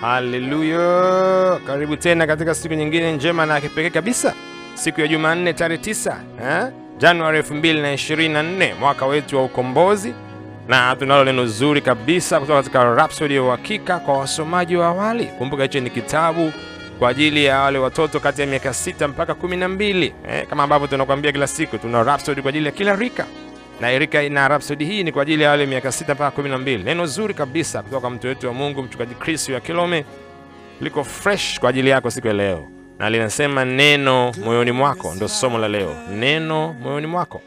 Haleluya! Karibu tena katika siku nyingine njema na kipekee kabisa, siku ya Jumanne tarehe 9 eh, Januari 2024 mwaka wetu wa ukombozi, na tunalo neno zuri kabisa kutoka katika Rhapsody ya Uhakika kwa wasomaji wa awali. Kumbuka hicho ni kitabu kwa ajili ya wale watoto kati ya miaka sita mpaka kumi na mbili eh, kama ambavyo tunakwambia kila siku, tuna Rhapsody kwa ajili ya kila rika na Erika na Rhapsody hii ni kwa ajili ya wale miaka sita mpaka kumi na mbili. Neno zuri kabisa kutoka kwa mtu wetu wa Mungu mchungaji Chris ya Kilome liko fresh kwa ajili yako siku ya leo, na linasema neno moyoni mwako, ndo somo la leo, neno moyoni mwako.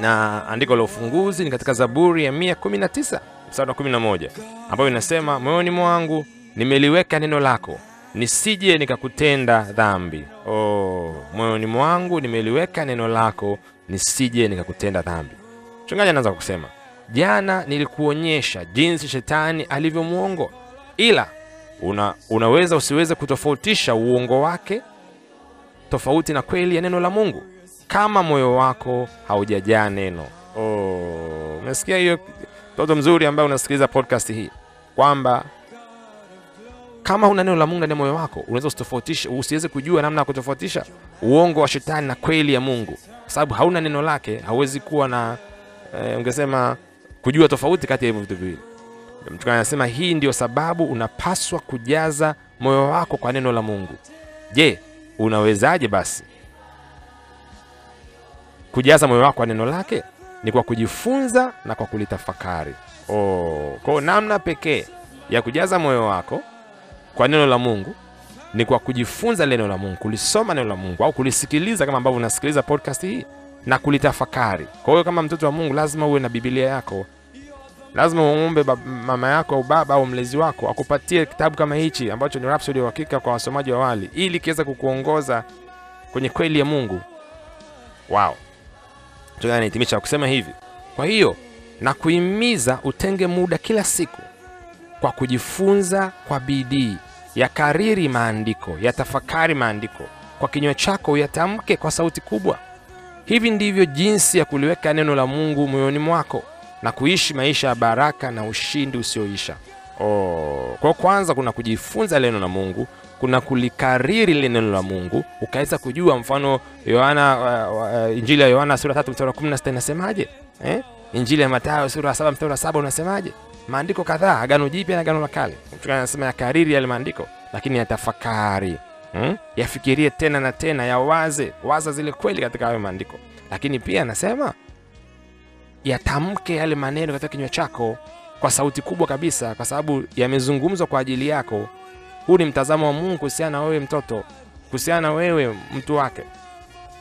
Na andiko la ufunguzi ni katika Zaburi ya 119 mstari wa 11 ambayo inasema moyoni mwangu nimeliweka neno lako nisije nikakutenda dhambi. Oh, moyoni mwangu nimeliweka neno lako nisije nikakutenda dhambi. Mchungaji anaanza kusema, jana nilikuonyesha jinsi shetani alivyo mwongo, ila una, unaweza usiweze kutofautisha uongo wake tofauti na kweli ya neno la Mungu kama moyo wako haujajaa neno. Oh, umesikia hiyo mtoto mzuri ambaye unasikiliza podcast hii kwamba kama huna neno la Mungu ndani ya moyo wako unaweza usitofautishe, usiweze kujua namna ya kutofautisha uongo wa shetani na kweli ya Mungu, kwa sababu hauna neno lake, hauwezi kuwa na eh, ungesema kujua tofauti kati ya hivyo vitu viwili. Anasema hii ndio sababu unapaswa kujaza moyo wako kwa neno la Mungu. Je, unawezaje basi kujaza moyo wako kwa neno lake? Ni kwa kujifunza na kwa kulitafakari. Oh, kwa namna pekee ya kujaza moyo wako kwa neno la Mungu ni kwa kujifunza neno la Mungu, kulisoma neno la Mungu au kulisikiliza kama ambavyo unasikiliza podcast hii na kulitafakari. Kwa hiyo kama mtoto wa Mungu lazima uwe na Biblia yako, lazima uombe mama yako au baba au mlezi wako akupatie kitabu kama hichi ambacho ni Rhapsody ya Uhakika kwa wasomaji wa awali, ili kiweza kukuongoza kwenye kweli ya Mungu. Wow, kusema hivi, kwa hiyo na utenge muda kila siku kwa kujifunza kwa bidii, ya kariri maandiko, ya tafakari maandiko, kwa kinywa chako uyatamke kwa sauti kubwa. Hivi ndivyo jinsi ya kuliweka neno la Mungu moyoni mwako na kuishi maisha ya baraka na ushindi usioisha. Oh, kwa kwanza kuna kujifunza neno la Mungu, kuna kulikariri lile neno la Mungu, ukaweza kujua. Mfano Yohana, uh, uh, Injili ya Yohana sura 3 mstari wa 16 inasemaje? Eh? Injili ya Mathayo sura ya 7 mstari wa 7 unasemaje? Maandiko kadhaa, Agano Jipya na Agano la Kale. Mtu anasema yakariri yale maandiko, lakini yatafakari, hmm? yafikirie tena na tena, yawaze waza zile kweli katika hayo maandiko, lakini pia anasema yatamke yale maneno katika kinywa chako kwa sauti kubwa kabisa, kwa sababu yamezungumzwa kwa ajili yako. Huu ni mtazamo wa Mungu kuhusiana na wewe mtoto, kuhusiana na wewe mtu wake.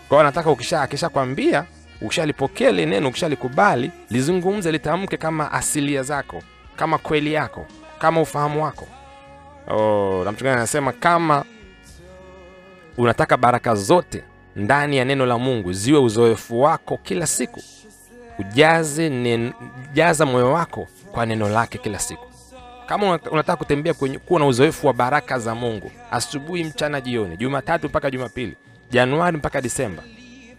Kwa anataka ukisha akishakwambia ukishalipokea ile neno, ukishalikubali, lizungumze, litamke kama asilia zako, kama kweli yako, kama ufahamu wako. Oh, anasema kama unataka baraka zote ndani ya neno la Mungu ziwe uzoefu wako kila siku, ujaze nen, jaza moyo wako kwa neno lake kila siku. Kama unataka kutembea kwenye kuwa na uzoefu wa baraka za Mungu asubuhi, mchana, jioni, Jumatatu mpaka Jumapili, Januari mpaka Disemba,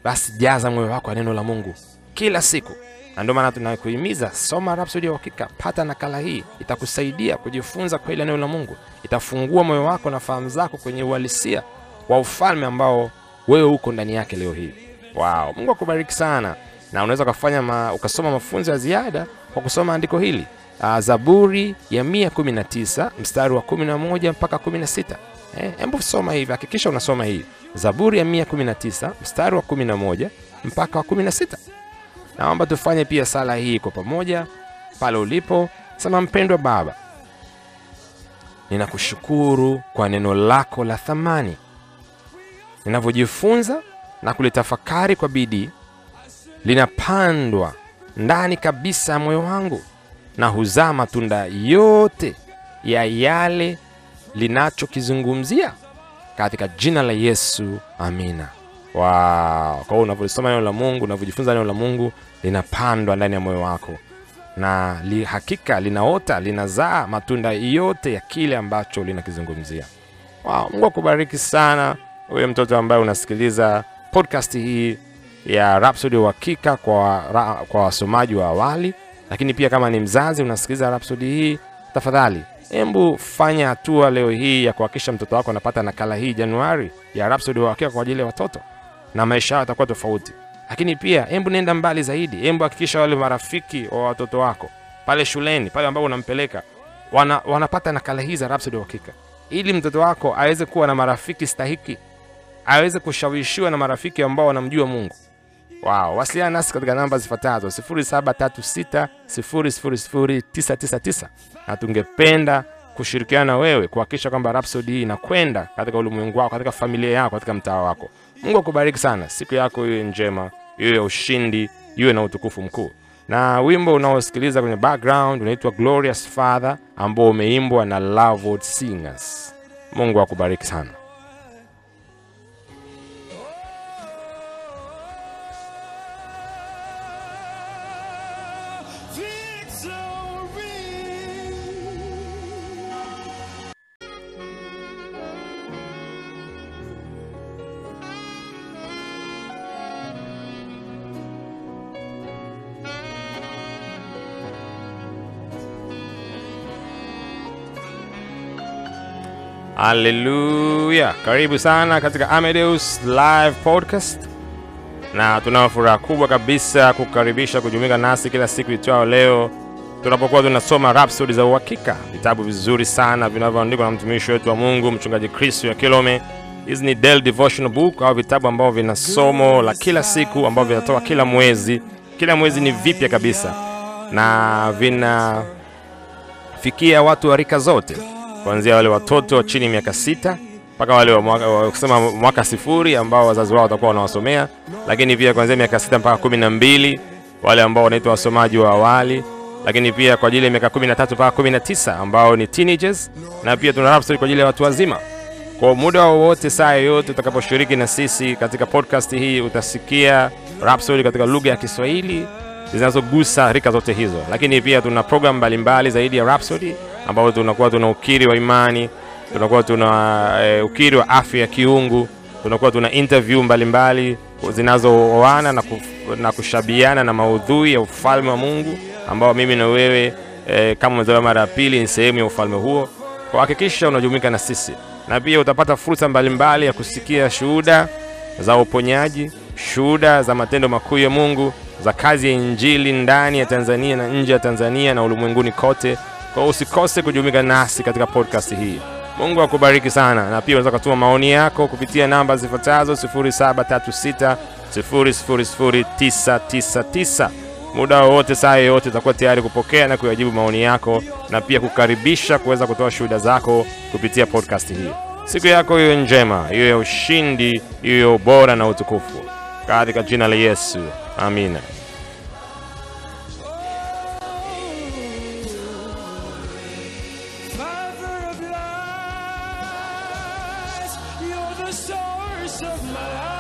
basi jaza moyo wako wa neno la Mungu kila siku, na ndio maana tunakuhimiza soma Rhapsody ya Uhakika, pata nakala hii, itakusaidia kujifunza kweli ya neno la Mungu, itafungua moyo wako na fahamu zako kwenye uhalisia wa ufalme ambao wewe uko ndani yake leo hii. Wow, Mungu akubariki sana, na unaweza ukafanya ma, ukasoma mafunzo ya ziada kwa kusoma andiko hili uh, Zaburi ya 119 mstari wa 11 mpaka 16. Eh, hebu soma hivi, hakikisha unasoma hii Zaburi ya 119 mstari wa 11 mpaka wa 16. Naomba tufanye pia sala hii kwa pamoja pale ulipo. Sema, mpendwa Baba, ninakushukuru kwa neno lako la thamani. Ninavyojifunza na kulitafakari kwa bidii, linapandwa ndani kabisa ya moyo wangu na huzaa matunda yote ya yale linachokizungumzia katika jina la Yesu, amina. Wow. Kwa hiyo unavyolisoma neno la Mungu, unavyojifunza neno la Mungu linapandwa ndani ya moyo wako na li, hakika linaota, linazaa matunda yote ya kile ambacho linakizungumzia. Wow. Mungu akubariki sana wewe mtoto ambaye unasikiliza podcast hii ya Rhapsody ya Uhakika kwa, kwa wasomaji wa awali, lakini pia kama ni mzazi unasikiliza Rhapsody hii, tafadhali Hebu fanya hatua leo hii ya kuhakikisha mtoto wako anapata nakala hii Januari ya Rhapsody wa kwa ajili ya watoto, na maisha yao yatakuwa tofauti. Lakini pia hebu nenda mbali zaidi, hebu hakikisha wale marafiki wa watoto wako pale shuleni, pale ambapo unampeleka wana, wanapata nakala hii za Rhapsody wa ili mtoto wako aweze kuwa na marafiki stahiki, aweze kushawishiwa na marafiki ambao wanamjua Mungu. Wow, wasiliana nasi katika namba zifuatazo 0736000999 na tungependa kushirikiana na wewe kuhakikisha kwamba Rhapsody hii inakwenda katika ulimwengu wako, katika familia yako, katika mtaa wako. Mungu akubariki sana, siku yako iwe njema, iwe ya ushindi, iwe na utukufu mkuu. Na wimbo unaosikiliza kwenye background unaitwa Glorious Father, ambao umeimbwa na Lovewood Singers. Mungu akubariki sana. Haleluya! Karibu sana katika amedeus Live Podcast, na tunao furaha kubwa kabisa kukaribisha kujumuika nasi kila siku itwao leo tunapokuwa tunasoma rapsodi za Uhakika, vitabu vizuri sana vinavyoandikwa na mtumishi wetu wa Mungu Mchungaji kristu ya Kilome. Hizi ni del Devotional Book au vitabu ambavyo vina somo la kila siku ambavyo vinatoka kila mwezi. Kila mwezi ni vipya kabisa na vinafikia watu wa rika zote kuanzia wale watoto wa chini miaka sita mpaka wale wa mwaka, wa sifuri ambao wazazi wao watakuwa wanawasomea, lakini pia kuanzia miaka sita mpaka kumi na mbili wale ambao wanaitwa wasomaji wa awali, lakini pia kwa ajili ya miaka kumi na tatu mpaka kumi na tisa ambao ni teenagers, na pia tuna Rhapsody kwa ajili ya watu wazima. Kwa muda wowote, saa yoyote utakaposhiriki na sisi katika podcast hii, utasikia Rhapsody katika lugha ya Kiswahili zinazogusa rika zote hizo, lakini pia tuna programu mbalimbali zaidi ya Rhapsody ambapo tunakuwa tuna ukiri wa imani, tunakuwa tuna e, ukiri wa afya ya kiungu, tunakuwa tuna interview mbalimbali zinazooana na, kuf, na kushabiana na maudhui ya ufalme wa Mungu ambao mimi na wewe e, kama umezaliwa mara ya pili ni sehemu ya ufalme huo. Kwa hakikisha unajumuika na sisi, na pia utapata fursa mbalimbali ya kusikia shuhuda za uponyaji, shuhuda za matendo makuu ya Mungu, za kazi ya injili ndani ya Tanzania na nje ya Tanzania na ulimwenguni kote. Kwa usikose kujumuika nasi katika podcast hii. Mungu akubariki sana, na pia unaweza kutuma maoni yako kupitia namba zifuatazo 0736 000999. Muda wowote, saa yoyote, utakuwa tayari kupokea na kuyajibu maoni yako na pia kukaribisha kuweza kutoa shuhuda zako kupitia podcast hii. Siku yako iwe njema, iwe ya ushindi, iwe ya ubora na utukufu, katika jina la Yesu, amina. Of my life.